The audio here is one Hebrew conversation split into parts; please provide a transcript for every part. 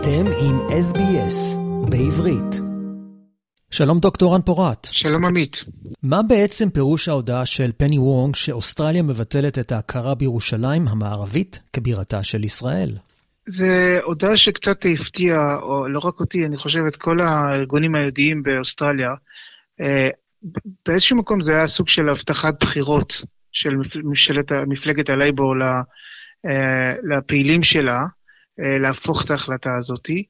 אתם עם SBS בעברית. שלום דוקטור רן פורת. שלום עמית. מה בעצם פירוש ההודעה של פני וונג שאוסטרליה מבטלת את ההכרה בירושלים המערבית כבירתה של ישראל? זה הודעה שקצת הפתיעה, או לא רק אותי, אני חושב את כל הארגונים היהודיים באוסטרליה. אה, באיזשהו מקום זה היה סוג של הבטחת בחירות של מפלגת, הלייבור אה, לפעילים שלה, להפוך את ההחלטה הזאתי.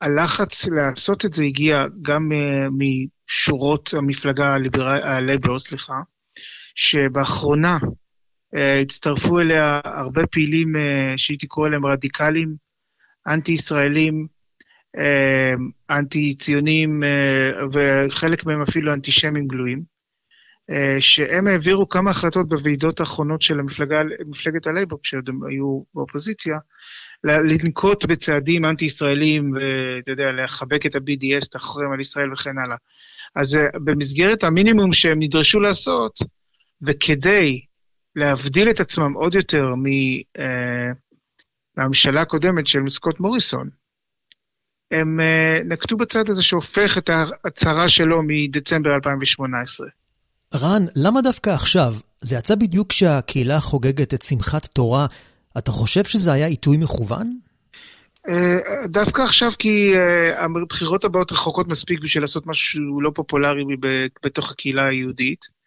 הלחץ לעשות את זה הגיע גם משורות המפלגה הלייבור, סליחה, שבאחרונה הצטרפו אליה הרבה פעילים שהייתי קורא להם רדיקלים, אנטי-ישראלים, אנטי-ציונים, וחלק מהם אפילו אנטישמים גלויים, שהם העבירו כמה החלטות בוועידות האחרונות של המפלגה, מפלגת הלייבור, כשעוד הם היו באופוזיציה, לנקוט בצעדים אנטי-ישראלים, ואתה יודע, לחבק את ה-BDS, את החרם על ישראל וכן הלאה. אז uh, במסגרת המינימום שהם נדרשו לעשות, וכדי להבדיל את עצמם עוד יותר אה, מהממשלה הקודמת של סקוט מוריסון, הם אה, נקטו בצד הזה שהופך את ההצהרה שלו מדצמבר 2018. רן, למה דווקא עכשיו? זה יצא בדיוק כשהקהילה חוגגת את שמחת תורה. אתה חושב שזה היה עיתוי מכוון? אה, דווקא עכשיו כי הבחירות הבאות רחוקות מספיק בשביל לעשות משהו לא פופולרי בתוך הקהילה היהודית.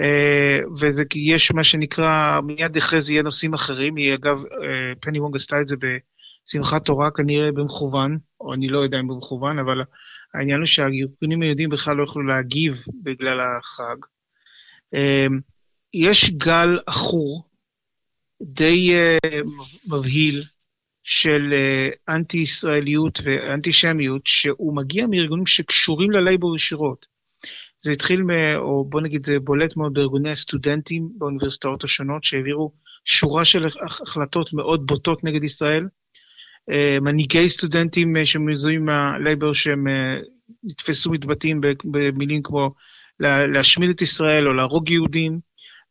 אה, וזה כי יש מה שנקרא, מיד אחרי זה יהיה נושאים אחרים, היא אגב, אה, פני וונג עשתה את זה בשמחת תורה כנראה במכוון, או אני לא יודע אם במכוון, אבל העניין הוא שהארגונים היהודים בכלל לא יכלו להגיב בגלל החג. אה, יש גל עכור די מבהיל של אנטי-ישראליות ואנטישמיות, שהוא מגיע מארגונים שקשורים ללייבור ישירות. זה התחיל, מ, או בוא נגיד, זה בולט מאוד בארגוני הסטודנטים באוניברסיטאות השונות, שהעבירו שורה של החלטות מאוד בוטות נגד ישראל. אה, מנהיגי סטודנטים אה, שמזוהים מהלייבר שהם אה, נתפסו מתבטאים במילים כמו להשמיד את ישראל או להרוג יהודים,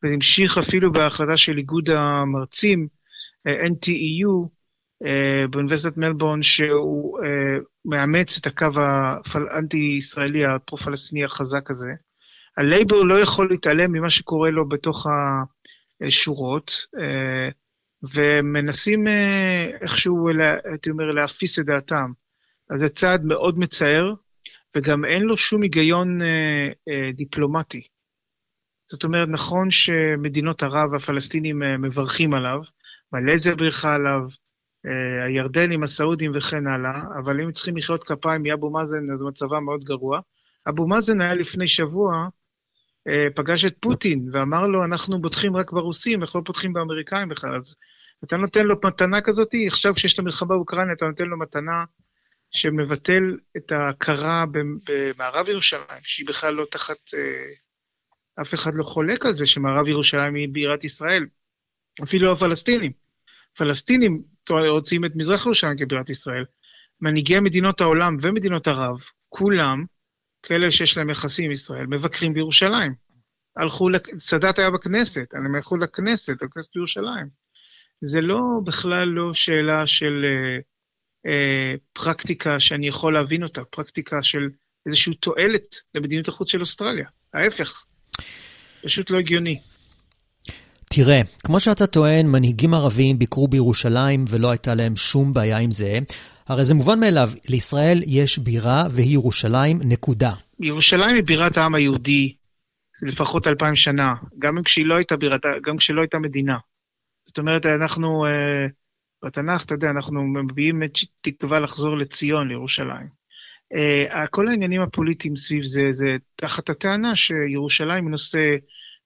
וזה המשיך אפילו בהחלטה של איגוד המרצים, NTEU, באוניברסיטת מלבורן, שהוא מאמץ את הקו האנטי-ישראלי הפרו-פלסטיני החזק הזה. הלייבור לא יכול להתעלם ממה שקורה לו בתוך השורות, ומנסים איכשהו, הייתי אומר, להפיס את דעתם. אז זה צעד מאוד מצער, וגם אין לו שום היגיון דיפלומטי. זאת אומרת, נכון שמדינות ערב והפלסטינים מברכים עליו, מלא זה ברכה עליו, אה, הירדנים, הסעודים וכן הלאה, אבל אם צריכים לחיות כפיים מאבו מאזן, אז מצבם מאוד גרוע. אבו מאזן היה לפני שבוע, אה, פגש את פוטין ואמר לו, אנחנו בוטחים רק ברוסים, אנחנו לא פותחים באמריקאים בכלל. אז אתה נותן לו מתנה כזאת, עכשיו כשיש את המלחמה באוקראינה, אתה נותן לו מתנה שמבטל את ההכרה במערב ירושלים, שהיא בכלל לא תחת... אה, אף אחד לא חולק על זה שמערב ירושלים היא בירת ישראל, אפילו הפלסטינים. פלסטינים רוצים את מזרח ירושלים כבירת ישראל. מנהיגי מדינות העולם ומדינות ערב, כולם, כאלה שיש להם יחסים עם ישראל, מבקרים בירושלים. הלכו, סאדאת היה בכנסת, הם הלכו לכנסת, לכנסת בירושלים. זה לא, בכלל לא שאלה של אה, אה, פרקטיקה שאני יכול להבין אותה, פרקטיקה של איזושהי תועלת למדיניות החוץ של אוסטרליה. ההפך, פשוט לא הגיוני. תראה, כמו שאתה טוען, מנהיגים ערבים ביקרו בירושלים ולא הייתה להם שום בעיה עם זה. הרי זה מובן מאליו, לישראל יש בירה והיא ירושלים, נקודה. ירושלים היא בירת העם היהודי לפחות אלפיים שנה, גם כשהיא לא הייתה בירתה, גם כשלא הייתה מדינה. זאת אומרת, אנחנו, אה, בתנ"ך, אתה יודע, אנחנו מביאים את תקווה לחזור לציון, לירושלים. אה, כל העניינים הפוליטיים סביב זה, זה תחת הטענה שירושלים היא נושא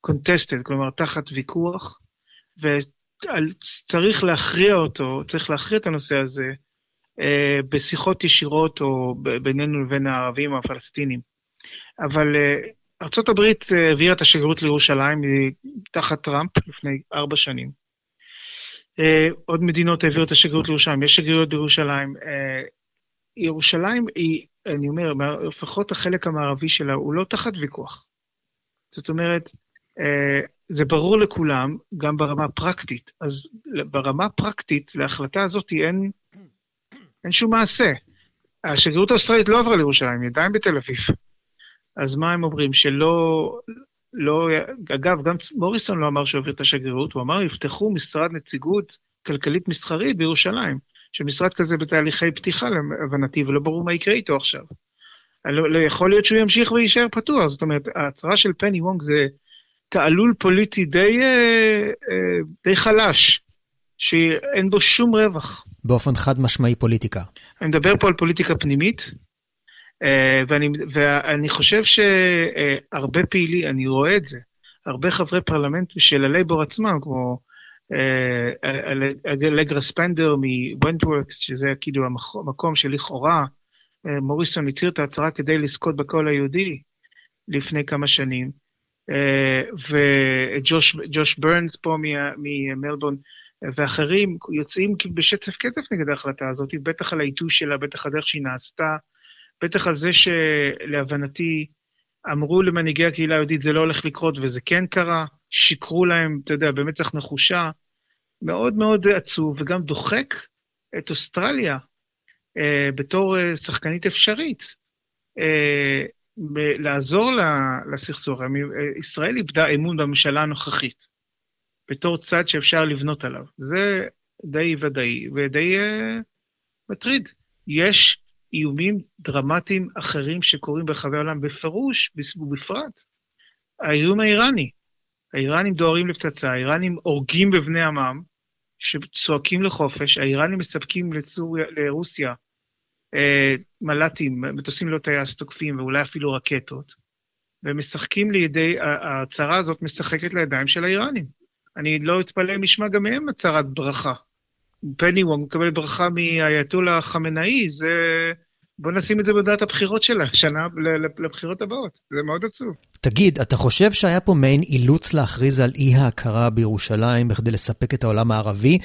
contested, כלומר תחת ויכוח, וצריך להכריע אותו, צריך להכריע את הנושא הזה בשיחות ישירות או בינינו לבין הערבים הפלסטינים. אבל אה, ארה"ב אה, העבירה את השגרירות לירושלים תחת טראמפ לפני ארבע שנים. אה, עוד מדינות העבירו את השגרירות לירושלים, יש שגרירות בירושלים. אה, ירושלים היא, אני אומר, לפחות החלק המערבי שלה הוא לא תחת ויכוח. זאת אומרת, אה, זה ברור לכולם, גם ברמה הפרקטית. אז ברמה הפרקטית, להחלטה הזאת אין, אין שום מעשה. השגרירות האוסטרלית לא עברה לירושלים, היא עדיין בתל אביב. אז מה הם אומרים? שלא... לא, אגב, גם מוריסון לא אמר שהוא העביר את השגרירות, הוא אמר, יפתחו משרד נציגות כלכלית מסחרית בירושלים, שמשרד כזה בתהליכי פתיחה להבנתי, ולא ברור מה יקרה איתו עכשיו. לא, לא, יכול להיות שהוא ימשיך ויישאר פתוח, זאת אומרת, ההצהרה של פני וונג זה תעלול פוליטי די, אה, אה, די חלש, שאין בו שום רווח. באופן חד משמעי פוליטיקה. אני מדבר פה על פוליטיקה פנימית, אה, ואני, ואני חושב שהרבה פעילים, אני רואה את זה, הרבה חברי פרלמנט של הלייבור עצמם, כמו אלגרה ספנדר מוונטוורת', שזה כאילו המקום שלכאורה מוריסון הצהיר את ההצהרה כדי לזכות בקול היהודי לפני כמה שנים, וג'וש ברנס פה ממלבורן, ואחרים יוצאים בשצף קצף נגד ההחלטה הזאת, בטח על העיתוי שלה, בטח הדרך שהיא נעשתה, בטח על זה שלהבנתי אמרו למנהיגי הקהילה היהודית זה לא הולך לקרות וזה כן קרה, שיקרו להם, אתה יודע, במצח נחושה, מאוד מאוד עצוב וגם דוחק את אוסטרליה אה, בתור אה, שחקנית אפשרית. אה, לעזור לסכסוך. אה, ישראל איבדה אמון בממשלה הנוכחית, בתור צד שאפשר לבנות עליו. זה די ודאי ודי uh, מטריד. יש איומים דרמטיים אחרים שקורים ברחבי העולם, בפירוש ובפרט. האיום האיראני. האיראנים דוהרים לפצצה, האיראנים הורגים בבני עמם, שצועקים לחופש, האיראנים מספקים לסוריה, לרוסיה אה, מל"טים, מטוסים לא טייס תוקפים ואולי אפילו רקטות, ומשחקים לידי, ההצהרה הזאת משחקת לידיים של האיראנים. אני לא אתפלא אם נשמע גם מהם הצהרת ברכה. פני וונג מקבל ברכה מאייתולה חמינאי, זה... בוא נשים את זה בדעת הבחירות שלה, שנה לבחירות הבאות. זה מאוד עצוב. תגיד, אתה חושב שהיה פה מעין אילוץ להכריז על אי ההכרה בירושלים בכדי לספק את העולם הערבי?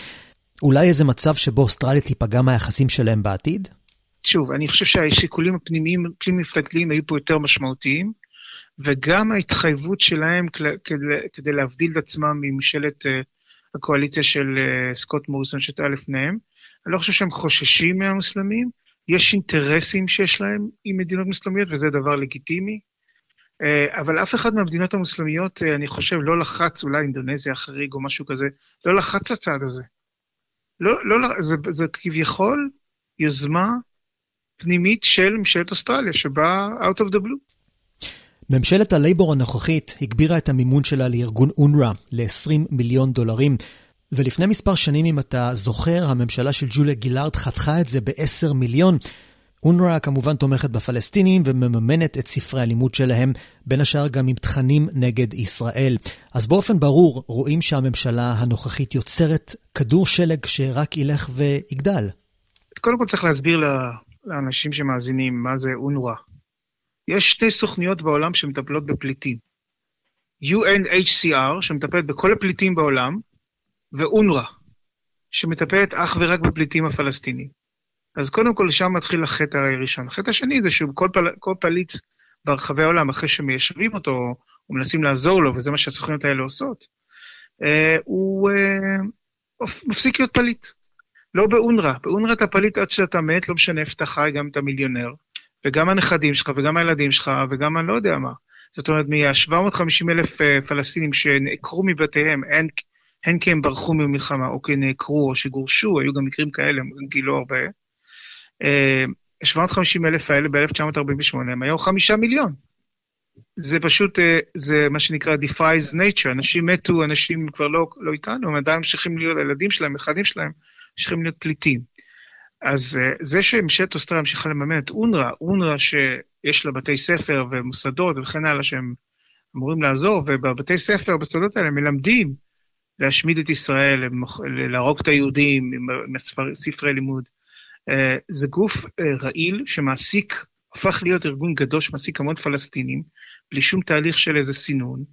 אולי איזה מצב שבו אוסטרליה תיפגע מהיחסים שלהם בעתיד? שוב, אני חושב שהשיקולים הפנימיים, פנים-מפלגתיים היו פה יותר משמעותיים, וגם ההתחייבות שלהם כדי, להבדיל את עצמם מממשלת uh, הקואליציה של uh, סקוט מוריסון שהייתה לפניהם. אני לא חושב שהם חוששים מהמוסלמים, יש אינטרסים שיש להם עם מדינות מוסלמיות, וזה דבר לגיטימי. Uh, אבל אף אחד מהמדינות המוסלמיות, אני חושב, לא לחץ, אולי אינדונזיה חריג או משהו כזה, לא לחץ לצד הזה. לא, לא, זה, זה כביכול יוזמה פנימית של ממשלת אוסטרליה, שבאה out of the blue. ממשלת הלייבור הנוכחית הגבירה את המימון שלה לארגון אונר"א ל-20 מיליון דולרים, ולפני מספר שנים, אם אתה זוכר, הממשלה של ג'וליה גילארד חתכה את זה ב-10 מיליון. אונר"א כמובן תומכת בפלסטינים ומממנת את ספרי הלימוד שלהם, בין השאר גם עם תכנים נגד ישראל. אז באופן ברור רואים שהממשלה הנוכחית יוצרת כדור שלג שרק ילך ויגדל. קודם כל צריך להסביר לאנשים שמאזינים מה זה אונר"א. יש שתי סוכניות בעולם שמטפלות בפליטים. UNHCR, שמטפלת בכל הפליטים בעולם, ואונר"א, שמטפלת אך ורק בפליטים הפלסטינים. אז קודם כל, שם מתחיל החטא הראשון. החטא השני זה שכל פל... פליט ברחבי העולם, אחרי שמיישבים אותו, או מנסים לעזור לו, וזה מה שהסוכניות האלה עושות, אה, הוא אה, מפסיק להיות פליט. לא באונר"א. באונר"א אתה פליט עד שאתה מת, לא משנה איפה אתה חי, גם אתה מיליונר. וגם הנכדים שלך, וגם הילדים שלך, וגם אני לא יודע מה. זאת אומרת, מה-750 אלף אה, פלסטינים שנעקרו מבתיהם, הן, הן כי הם ברחו ממלחמה, או כי נעקרו, או שגורשו, היו גם מקרים כאלה, גילו הרבה. 750 אה, אלף האלה ב-1948 הם היו חמישה מיליון. זה פשוט, אה, זה מה שנקרא defies nature, אנשים מתו, אנשים כבר לא, לא איתנו, הם עדיין ממשיכים להיות, הילדים שלהם, הנכדים שלהם, ממשיכים להיות פליטים. אז אה, זה שממשלת אוסטרליה ממשיכה לממן את אונר"א, אונר"א שיש לה בתי ספר ומוסדות וכן הלאה שהם אמורים לעזור, ובבתי ספר, במוסדות האלה, מלמדים להשמיד את ישראל, להרוג את היהודים עם ספרי לימוד. אה, זה גוף אה, רעיל שמעסיק, הפך להיות ארגון גדול שמעסיק המון פלסטינים, בלי שום תהליך של איזה סינון,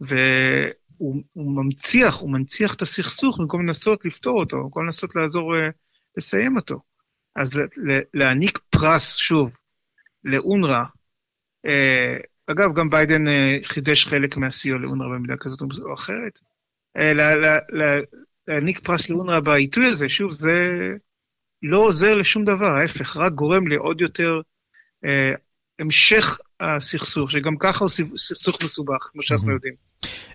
והוא מנציח, הוא מנציח את הסכסוך במקום לנסות לפתור אותו, במקום לנסות לעזור לסיים אותו. אז להעניק פרס, שוב, לאונר"א, אה, אגב, גם ביידן אה, חידש חלק מהסיוע לאונר"א במידה כזאת או אחרת, אה, לה, לה, לה, להעניק פרס לאונר"א בעיתוי הזה, שוב, זה לא עוזר לשום דבר, ההפך, רק גורם לעוד יותר המשך הסכסוך, שגם ככה הוא סכסוך מסובך, כמו שאנחנו יודעים.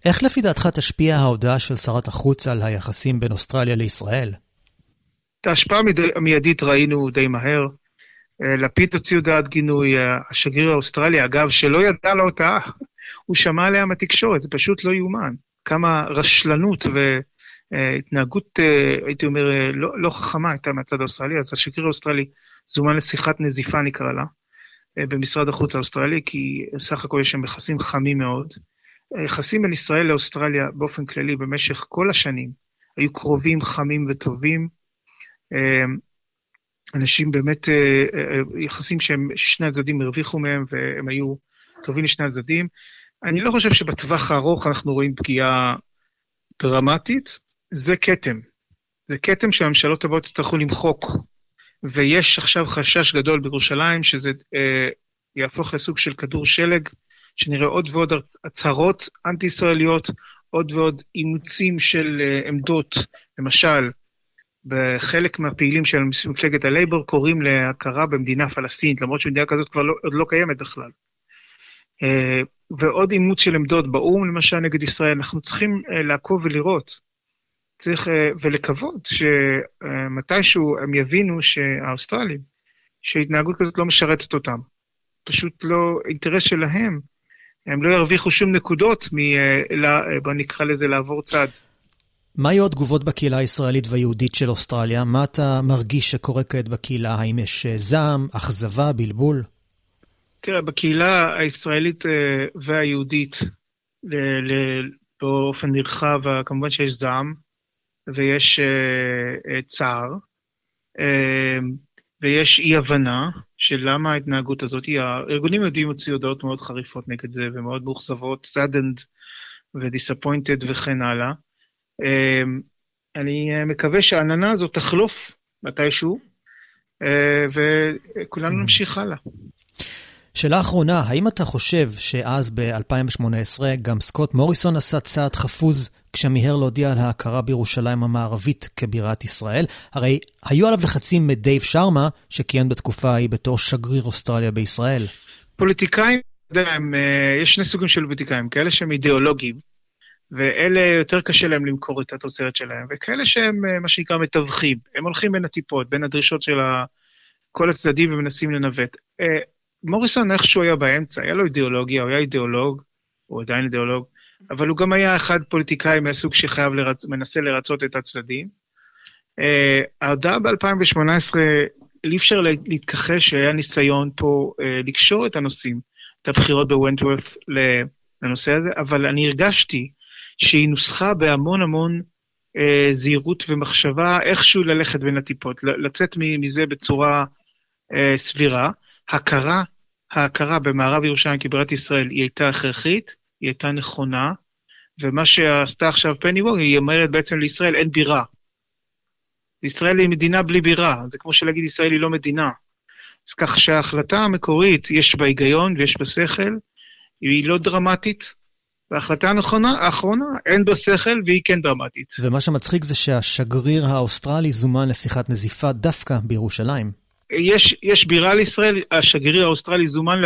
איך לפי דעתך תשפיע ההודעה של שרת החוץ על היחסים בין אוסטרליה לישראל? את ההשפעה המיידית ראינו די מהר. אה, לפיד הוציא הודעת גינוי, אה, השגריר האוסטרלי, אגב, שלא ידע על ההודעה, הוא שמע עליה מהתקשורת, זה פשוט לא יאומן. כמה רשלנות והתנהגות, אה, הייתי אומר, לא, לא חכמה הייתה מהצד האוסטרלי, אז השגריר האוסטרלי זומן לשיחת נזיפה, נקרא לה, במשרד החוץ האוסטרלי, כי סך הכל יש שם יחסים חמים מאוד. היחסים בין ישראל לאוסטרליה באופן כללי במשך כל השנים היו קרובים, חמים וטובים. אנשים באמת, אה, אה, יחסים שהם, שני הצדדים הרוויחו מהם והם היו טובים לשני הצדדים. אני לא חושב שבטווח הארוך אנחנו רואים פגיעה דרמטית, זה כתם. זה כתם שהממשלות הבאות יצטרכו למחוק. ויש עכשיו חשש גדול בירושלים שזה אה, יהפוך לסוג של כדור שלג, שנראה עוד ועוד הצהרות אנטי-ישראליות, עוד ועוד אימוצים של אה, עמדות, למשל, בחלק מהפעילים של מפלגת הלייבור קוראים להכרה במדינה פלסטינית, למרות שמדינה כזאת כבר לא, עוד לא קיימת בכלל. אה, ועוד אימוץ של עמדות באו"ם, למשל, נגד ישראל, אנחנו צריכים אה, לעקוב ולראות. צריך, אה, ולקוות שמתישהו הם יבינו שהאוסטרלים, שהתנהגות כזאת לא משרתת אותם. פשוט לא אינטרס שלהם. הם לא ירוויחו שום נקודות מ... בוא נקרא לזה לעבור צד. מה היו התגובות בקהילה הישראלית והיהודית של אוסטרליה? מה אתה מרגיש שקורה כעת בקהילה? האם יש אה, זעם, אכזבה, בלבול? תראה, בקהילה הישראלית אה, והיהודית, באופן נרחב, אה, כמובן שיש זעם, ויש צער, ויש אי-הבנה של למה ההתנהגות הזאת, הארגונים היהודים הוציאו הודעות מאוד חריפות נגד זה, ומאוד מאוכזבות, saddened ו-disappointed וכן הלאה. אמ, אני אה, מקווה שהעננה הזאת תחלוף מתישהו, אה, וכולנו mm. נמשיך הלאה. שאלה אחרונה, האם אתה חושב שאז ב-2018 גם סקוט מוריסון עשה צעד חפוז כשמיהר להודיע על ההכרה בירושלים המערבית כבירת ישראל? הרי היו עליו לחצים מדייב שרמה, שכיהן בתקופה ההיא בתור שגריר אוסטרליה בישראל. פוליטיקאים, אתה יודע, אה, יש שני סוגים של פוליטיקאים, כאלה שהם אידיאולוגיים, ואלה יותר קשה להם למכור את התוצרת שלהם, וכאלה שהם אה, מה שנקרא מתווכים, הם הולכים בין הטיפות, בין הדרישות של כל הצדדים ומנסים לנווט. אה, מוריסון איכשהו היה באמצע, היה לו אידיאולוגיה, הוא היה אידיאולוג, הוא עדיין אידיאולוג, אבל הוא גם היה אחד פוליטיקאי מהסוג שחייב, לרצ... מנסה לרצות את הצדדים. אה, ההודעה ב-2018, אי אפשר להתכחש שהיה ניסיון פה לקשור את הנושאים, את הבחירות בוונטוורת' לנושא הזה, אבל אני הרגשתי שהיא נוסחה בהמון המון אה, זהירות ומחשבה איכשהו ללכת בין הטיפות, לצאת מזה בצורה אה, סבירה. הכרה, ההכרה במערב ירושלים כבירת ישראל היא הייתה הכרחית, היא הייתה נכונה, ומה שעשתה עכשיו פני וורג, היא אומרת בעצם לישראל אין בירה. ישראל היא מדינה בלי בירה, זה כמו שלהגיד ישראל היא לא מדינה. אז כך שההחלטה המקורית, יש בה היגיון ויש בה שכל, היא לא דרמטית, וההחלטה הנכונה, האחרונה, אין בה שכל והיא כן דרמטית. ומה שמצחיק זה שהשגריר האוסטרלי זומן לשיחת נזיפה דווקא בירושלים. יש, יש בירה לישראל, השגריר האוסטרלי זומן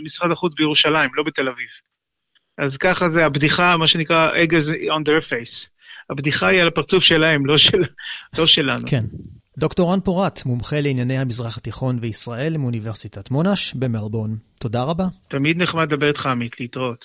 למשרד החוץ בירושלים, לא בתל אביב. אז ככה זה הבדיחה, מה שנקרא, egg on their face. הבדיחה היא על הפרצוף שלהם, לא, של, לא שלנו. כן. דוקטור רן פורת, מומחה לענייני המזרח התיכון וישראל מאוניברסיטת מונש במלבורן. תודה רבה. תמיד נחמד לדבר איתך, עמית, להתראות.